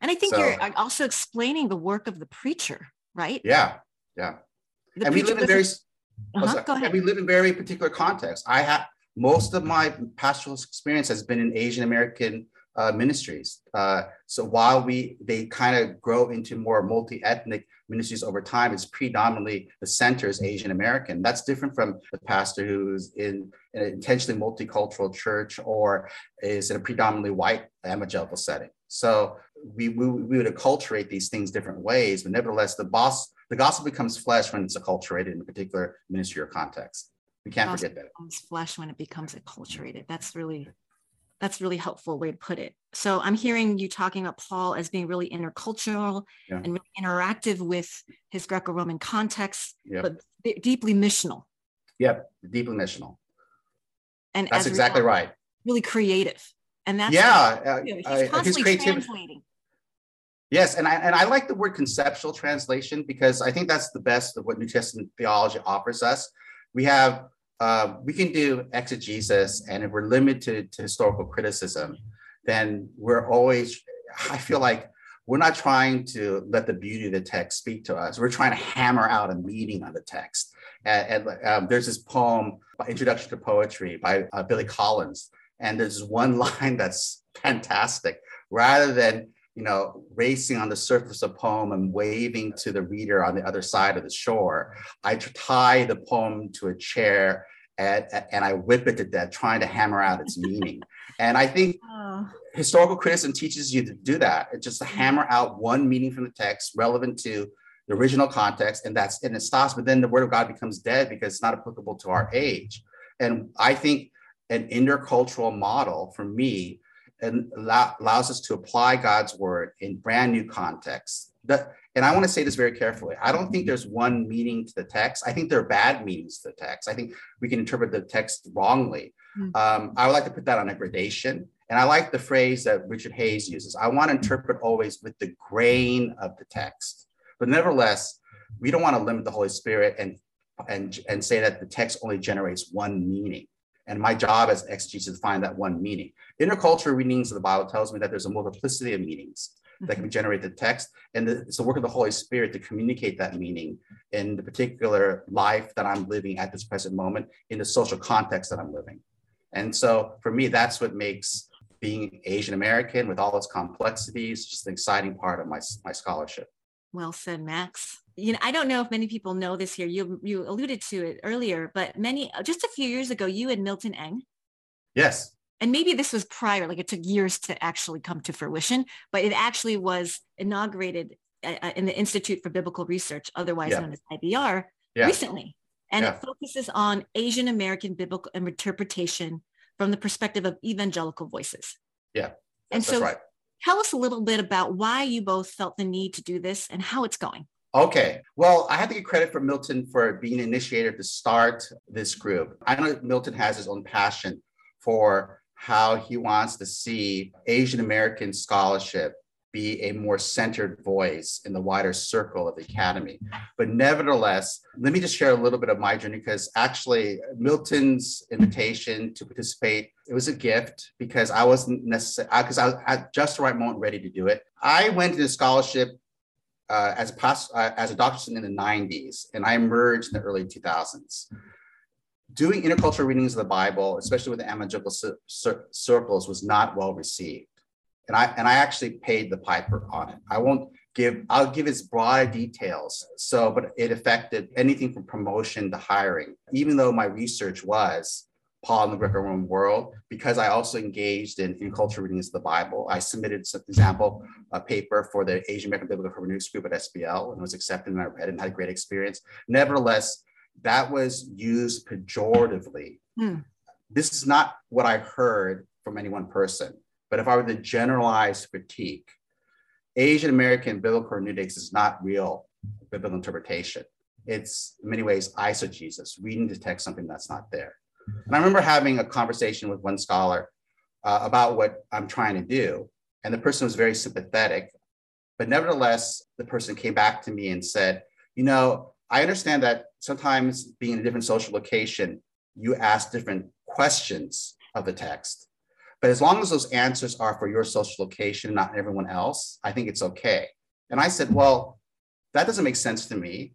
S1: And I think so, you're also explaining the work of the preacher, right?
S2: Yeah, yeah.
S1: The
S2: and we live in very
S1: uh-huh, go ahead.
S2: we live in very particular context. I have most of my pastoral experience has been in Asian American uh, ministries. Uh, so while we they kind of grow into more multi-ethnic ministries over time, it's predominantly the center is Asian American. That's different from the pastor who's in, an intentionally multicultural church or is in a predominantly white evangelical setting. So we, we, we would acculturate these things different ways, but nevertheless, the boss the gospel becomes flesh when it's acculturated in a particular ministry or context. We can't forget that.
S1: It Becomes flesh when it becomes acculturated. That's really that's really helpful way to put it. So I'm hearing you talking about Paul as being really intercultural yeah. and really interactive with his Greco-Roman context, yep. but deeply missional.
S2: Yep, deeply missional.
S1: And
S2: that's exactly right.
S1: Really creative, and that's
S2: yeah,
S1: know, he's uh, constantly translating.
S2: Yes, and I and I like the word conceptual translation because I think that's the best of what New Testament theology offers us. We have uh, we can do exegesis, and if we're limited to historical criticism, then we're always. I feel like we're not trying to let the beauty of the text speak to us. We're trying to hammer out a meaning on the text. And, and um, there's this poem, Introduction to Poetry, by uh, Billy Collins, and there's one line that's fantastic. Rather than you know, racing on the surface of poem and waving to the reader on the other side of the shore. I tie the poem to a chair and, and I whip it to death, trying to hammer out its meaning. and I think oh. historical criticism teaches you to do that. It's just to mm-hmm. hammer out one meaning from the text relevant to the original context, and that's and it stops. But then the word of God becomes dead because it's not applicable to our age. And I think an intercultural model for me and allows us to apply God's word in brand new contexts. That, and I want to say this very carefully. I don't think there's one meaning to the text. I think there are bad meanings to the text. I think we can interpret the text wrongly. Mm-hmm. Um, I would like to put that on a gradation. And I like the phrase that Richard Hays uses. I want to interpret always with the grain of the text. But nevertheless, we don't want to limit the Holy Spirit and and and say that the text only generates one meaning. And my job as exegetes is to find that one meaning. Intercultural readings of the Bible tells me that there's a multiplicity of meanings that can generate the text. And the, it's the work of the Holy Spirit to communicate that meaning in the particular life that I'm living at this present moment, in the social context that I'm living. And so for me, that's what makes being Asian American with all its complexities just an exciting part of my, my scholarship.
S1: Well said, Max you know, I don't know if many people know this here. You you alluded to it earlier, but many just a few years ago, you and Milton Eng.
S2: Yes.
S1: And maybe this was prior, like it took years to actually come to fruition, but it actually was inaugurated uh, uh in the Institute for Biblical Research, otherwise yeah. known as IBR, yeah. recently. And yeah. it focuses on Asian American biblical interpretation from the perspective of evangelical voices.
S2: Yeah.
S1: And so right. tell us a little bit about why you both felt the need to do this and how it's going.
S2: Okay. Well, I have to give credit for Milton for being initiator to start this group. I know Milton has his own passion for how he wants to see Asian American scholarship be a more centered voice in the wider circle of the academy. But nevertheless, let me just share a little bit of my journey because actually Milton's invitation to participate, it was a gift because I wasn't necessarily, because I was at just the right moment ready to do it. I went to the scholarship uh, as, a uh, as a doctor in the 90s, and I emerged in the early 2000s. Doing intercultural readings of the Bible, especially with the evangelical circles, was not well received. And I, and I actually paid the piper on it. I won't give I'll give its broad details. So, but it affected anything from promotion to hiring, even though my research was Paul in the Greco-Roman world, because I also engaged in, in culture readings of the Bible. I submitted some example a paper for the Asian American Biblical Hermeneutics group at SBL and was accepted and I read and had a great experience. Nevertheless, that was used pejoratively. Hmm. This is not what I heard from any one person, but if I were to generalize critique, Asian American biblical hermeneutics is not real biblical interpretation. It's in many ways eisegesis, reading the text something that's not there. And I remember having a conversation with one scholar uh, about what I'm trying to do. And the person was very sympathetic. But nevertheless, the person came back to me and said, You know, I understand that sometimes being in a different social location, you ask different questions of the text. But as long as those answers are for your social location, not everyone else, I think it's okay. And I said, Well, that doesn't make sense to me.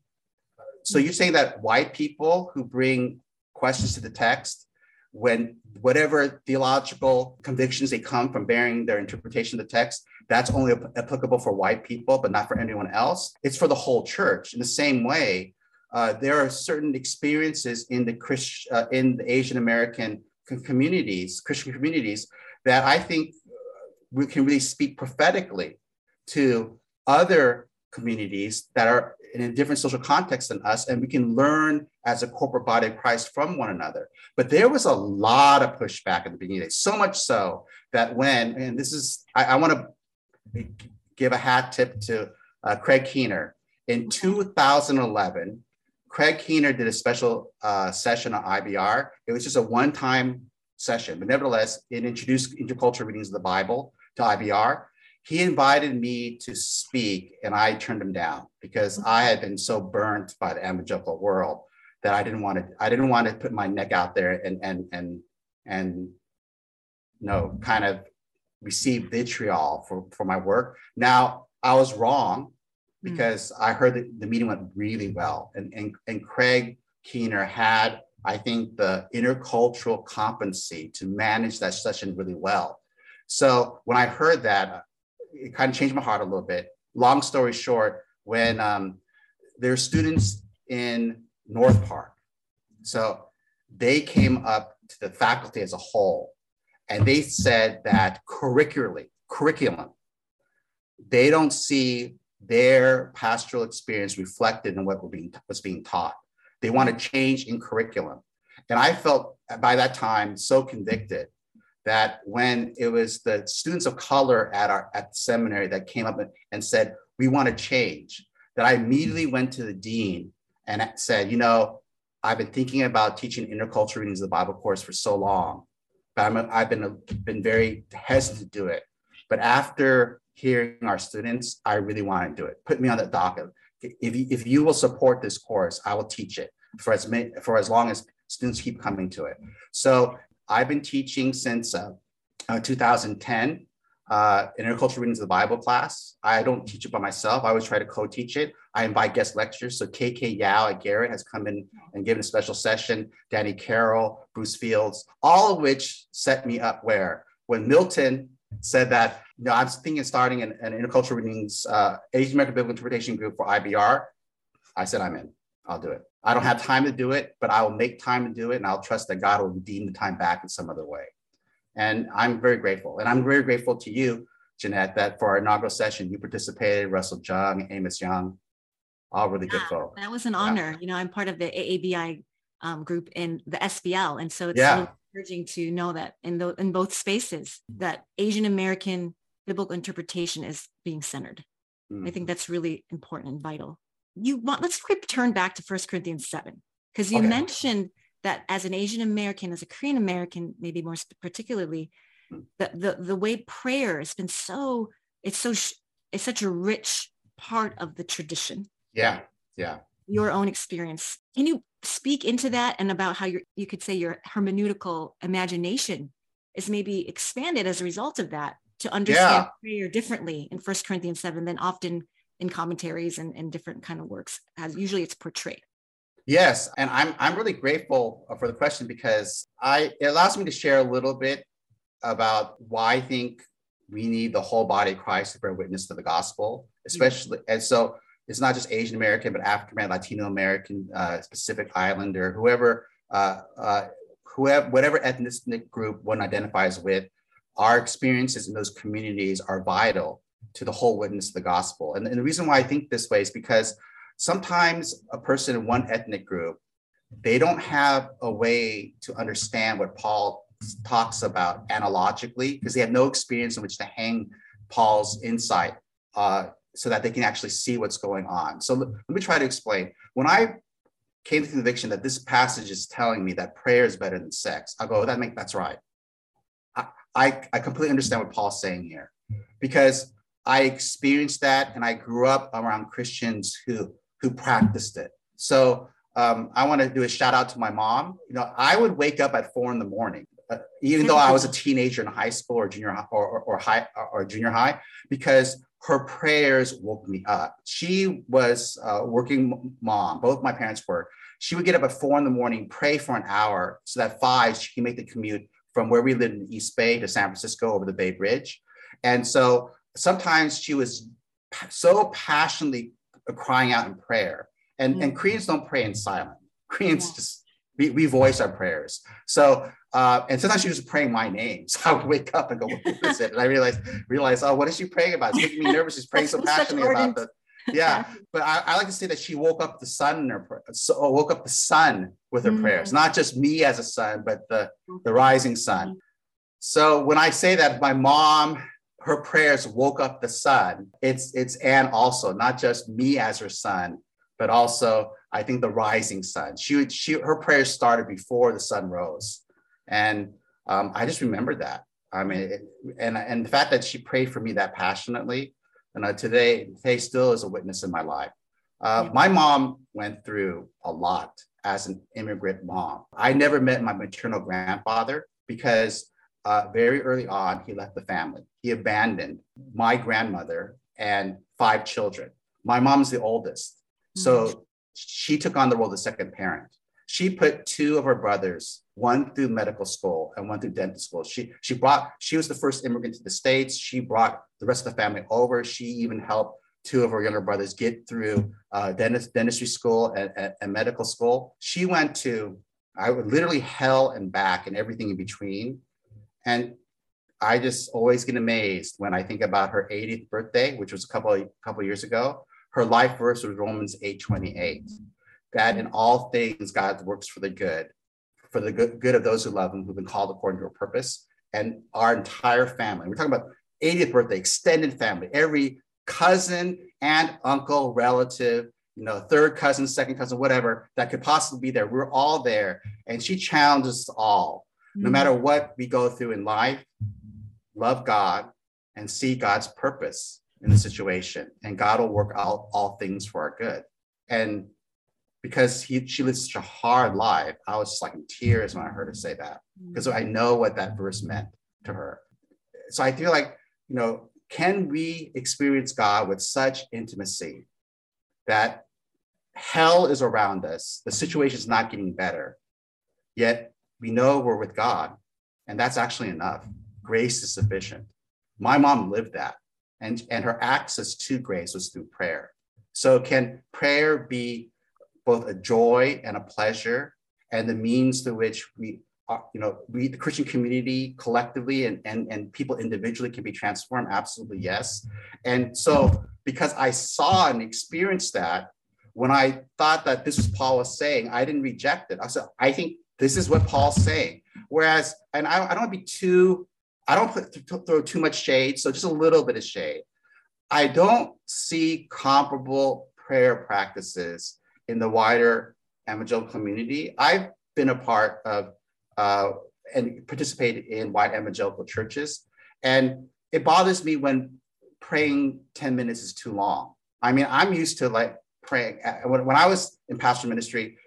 S2: So you're saying that white people who bring questions to the text when whatever theological convictions they come from bearing their interpretation of the text that's only applicable for white people but not for anyone else it's for the whole church in the same way uh, there are certain experiences in the Christ, uh, in the asian american communities christian communities that i think we can really speak prophetically to other communities that are in a different social context than us, and we can learn as a corporate body of Christ from one another. But there was a lot of pushback at the beginning, so much so that when, and this is, I, I want to give a hat tip to uh, Craig Keener. In 2011, Craig Keener did a special uh, session on IBR. It was just a one time session, but nevertheless, it introduced intercultural readings of the Bible to IBR he invited me to speak and I turned him down because I had been so burnt by the evangelical world that I didn't want to I didn't want to put my neck out there and and and and you know kind of receive vitriol for for my work. Now I was wrong. Because mm. I heard that the meeting went really well and and, and Craig Keener had I think the intercultural competency to manage that session really well. So when I heard that, it kind of changed my heart a little bit. Long story short, when um, there are students in North Park, so they came up to the faculty as a whole, and they said that curricularly, curriculum, they don't see their pastoral experience reflected in what was being, was being taught. They want to change in curriculum. And I felt by that time so convicted that when it was the students of color at our at the seminary that came up and said we want to change that i immediately went to the dean and said you know i've been thinking about teaching intercultural readings of the bible course for so long but I'm a, i've been been very hesitant to do it but after hearing our students i really want to do it put me on the docket if you, if you will support this course i will teach it for as many, for as long as students keep coming to it so I've been teaching since uh, uh, 2010 uh, intercultural readings of the Bible class. I don't teach it by myself. I always try to co-teach it. I invite guest lecturers. So KK Yeo at Garrett has come in and given a special session. Danny Carroll, Bruce Fields, all of which set me up where when Milton said that, you know, I'm thinking of starting an, an intercultural readings uh, Asian American Biblical Interpretation group for IBR. I said, I'm in. I'll do it. I don't have time to do it, but I will make time to do it. And I'll trust that God will redeem the time back in some other way. And I'm very grateful. And I'm very grateful to you, Janette, that for our inaugural session, you participated, Russell Jeung, Amos Yong, all really good folks.
S1: That was an honor. Yeah. You know, I'm part of the AABI um, group in the SBL. And so it's yeah. Encouraging to know that in, the, in both spaces, that Asian American biblical interpretation is being centered. Mm. I think that's really important and vital you want let's return back to First Corinthians 7 because you okay. mentioned that as an Asian American, as a Korean American, maybe more particularly, hmm. the, the the way prayer has been so it's so it's such a rich part of the tradition.
S2: Yeah, yeah.
S1: Your own experience. Can you speak into that and about how you you could say your hermeneutical imagination is maybe expanded as a result of that to understand yeah. prayer differently in First Corinthians 7 than often in commentaries and, and different kind of works as usually it's portrayed
S2: yes and i'm i'm really grateful uh, for the question because i it allows me to share a little bit about why i think we need the whole body of christ to bear witness to the gospel especially. And so it's not just Asian American, but African American, Latino American, uh, Pacific Islander, whoever, uh, uh, whoever, whatever ethnic group one identifies with, our experiences in those communities are vital to the whole witness of the gospel. And, and the reason why I think this way is because sometimes a person in one ethnic group, they don't have a way to understand what Paul talks about analogically because they have no experience in which to hang Paul's insight uh, so that they can actually see what's going on. So let, me try to explain. When I came to the conviction that this passage is telling me that prayer is better than sex, I go, oh, that make that's right. I, I, I completely understand what Paul's saying here because I experienced that and I grew up around Christians who who practiced it. So um, I want to do a shout out to my mom. You know, I would wake up at four in the morning, uh, even though I was a teenager in high school or junior high or, or, or high or junior high, because her prayers woke me up. She was a working mom. Both my parents were. She would get up at four in the morning, pray for an hour, so that five she can make the commute from where we lived in the East Bay to San Francisco over the Bay Bridge. And so sometimes she was so passionately crying out in prayer. And, mm-hmm. and Koreans don't pray in silence. Koreans yeah. just we, we voice our prayers. So uh, and sometimes she was praying my name. So I would wake up and go, what is it? And I realized, realized, oh, what is she praying about? It's making me nervous. She's praying so passionately about the yeah. But I, I, like to say that she woke up the sun in her so woke up the sun with her mm-hmm. prayers, not just me as a son, but the, the rising sun. So when I say that my mom her prayers woke up the sun. It's it's Anne also, not just me as her son, but also I think the rising sun. She would she her prayers started before the sun rose, and um, I just remember that. I mean, it, and and the fact that she prayed for me that passionately, and uh, today today still is a witness in my life. Uh, yeah. My mom went through a lot as an immigrant mom. I never met my maternal grandfather because uh, very early on, he left the family. He abandoned my grandmother and five children. My mom's the oldest. So mm-hmm. she took on the role of the second parent. She put two of her brothers, one through medical school and one through dental school. She, she brought, she was the first immigrant to the States. She brought the rest of the family over. She even helped two of her younger brothers get through uh, dentist, dentistry school and, and, and medical school. She went to, I would literally hell and back and everything in between and I just always get amazed when I think about her 80th birthday, which was a couple of, couple of years ago. Her life verse was Romans 8:28, that in all things God works for the good, for the good, good of those who love Him, who've been called according to a purpose. And our entire family, we're talking about 80th birthday, extended family, every cousin, aunt, uncle, relative, you know, third cousin, second cousin, whatever that could possibly be there. We're all there. And she challenges us all no matter mm-hmm. what we go through in life, love God and see God's purpose in the situation, and God will work out all things for our good. And because he, she lived such a hard life, I was just like in tears when I heard her say that mm. because I know what that verse meant to her. So I feel like, you know, can we experience God with such intimacy that hell is around us, the situation is not getting better, yet we know we're with God, and that's actually enough. Grace is sufficient. My mom lived that, and, and her access to grace was through prayer. So, can prayer be both a joy and a pleasure, and the means through which we, are, you know, we, the Christian community collectively and, and, and people individually can be transformed? Absolutely, yes. And so, because I saw and experienced that, when I thought that this was Paul was saying, I didn't reject it. I said, I think this is what Paul's saying. Whereas, and I, I don't want to be too, I don't put, throw too much shade, so just a little bit of shade. I don't see comparable prayer practices in the wider evangelical community. I've been a part of uh, and participated in white evangelical churches, and it bothers me when praying 10 minutes is too long. I mean, I'm used to like praying. When, when I was in pastoral ministry,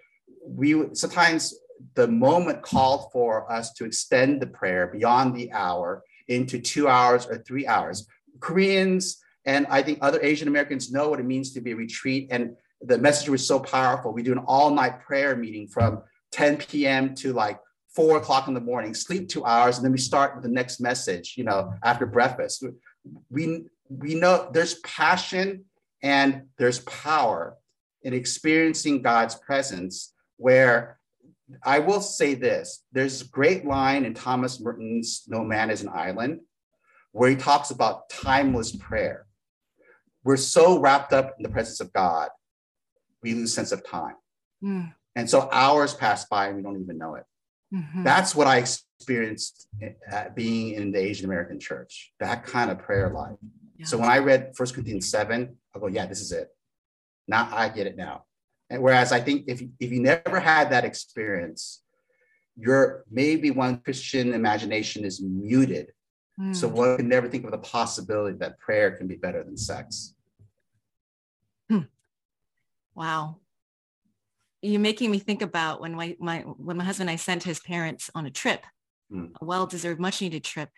S2: we sometimes the moment called for us to extend the prayer beyond the hour into two hours or three hours. Koreans and I think other Asian Americans know what it means to be a retreat. And the message was so powerful. We do an all night prayer meeting from 10 p.m. to like four o'clock in the morning, sleep two hours, and then we start with the next message, you know, after breakfast. We, we know there's passion and there's power in experiencing God's presence where I will say this there's a great line in Thomas Merton's No Man is an Island where he talks about timeless prayer. We're so wrapped up in the presence of God, we lose sense of time. Mm. And so hours pass by and we don't even know it. Mm-hmm. That's what I experienced being in the Asian American church, that kind of prayer life. Yeah. So when I read First Corinthians 7, I go, yeah, this is it. Now I get it now. And whereas I think if, if you never had that experience, your maybe one Christian imagination is muted. Mm. So one can never think of the possibility that prayer can be better than sex.
S1: Hmm. Wow. You're making me think about when my, my when my husband and I sent his parents on a trip, mm. a well-deserved, much-needed trip.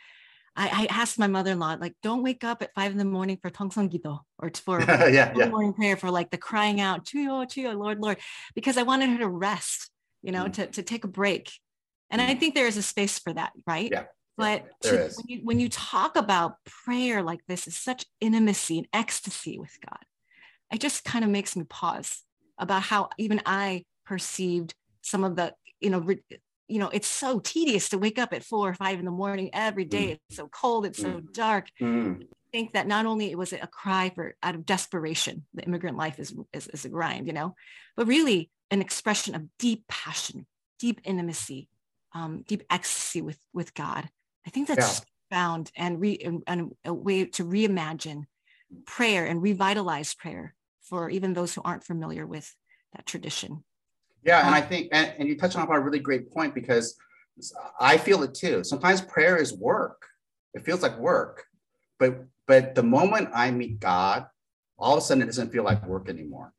S1: I, I asked my mother-in-law, like, don't wake up at five in the morning for Gido or for yeah, yeah. morning prayer for like the crying out, Chuyo, Chuyo, Lord, Lord, because I wanted her to rest, you know, mm. to, to take a break. And mm. I think there is a space for that, right?
S2: Yeah.
S1: But to, when, you, when you talk about prayer like this is such intimacy and ecstasy with God, it just kind of makes me pause about how even I perceived some of the, you know, re, you know, it's so tedious to wake up at four or five in the morning every day. Mm. It's so cold, it's mm. so dark. Mm. I think that not only was it a cry for out of desperation, the immigrant life is, is, is a grind, you know, but really an expression of deep passion, deep intimacy, um, deep ecstasy with, with God. I think that's yeah. found and, re, and, and a way to reimagine prayer and revitalize prayer for even those who aren't familiar with that tradition.
S2: Yeah, and I think, and, and you touch on a really great point because I feel it too. Sometimes prayer is work. It feels like work, but but the moment I meet God, all of a sudden it doesn't feel like work anymore.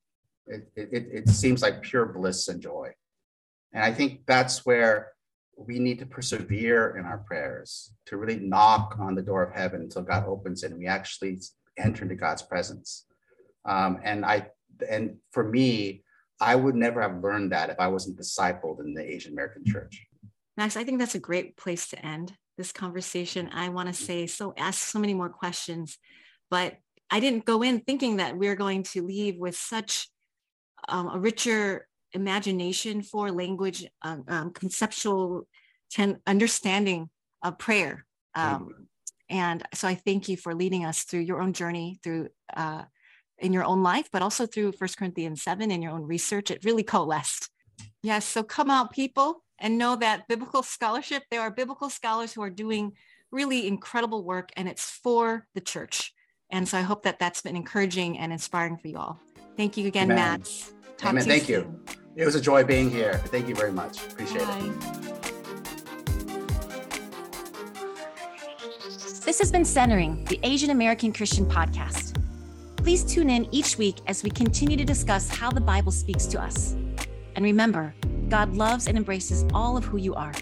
S2: It it, it seems like pure bliss and joy, and I think that's where we need to persevere in our prayers to really knock on the door of heaven until God opens it and we actually enter into God's presence. Um, and I and for me, I would never have learned that if I wasn't discipled in the Asian American church.
S1: Max, I think that's a great place to end this conversation. I want to say so ask so many more questions, but I didn't go in thinking that we're going to leave with such um, a richer imagination for language, um, um, conceptual ten- understanding of prayer. Um, and so I thank you for leading us through your own journey through uh, in your own life, but also through First Corinthians 7 in your own research. It really coalesced. Yes, so come out, people, and know that biblical scholarship, there are biblical scholars who are doing really incredible work, and it's for the church. And so I hope that that's been encouraging and inspiring for you all. Thank you again, Amen. Matt.
S2: Talk Amen. You Thank soon. you. It was a joy being here. Thank you very much. Appreciate Bye. it.
S1: This has been Centering, the Asian American Christian podcast. Please tune in each week as we continue to discuss how the Bible speaks to us. And remember, God loves and embraces all of who you are.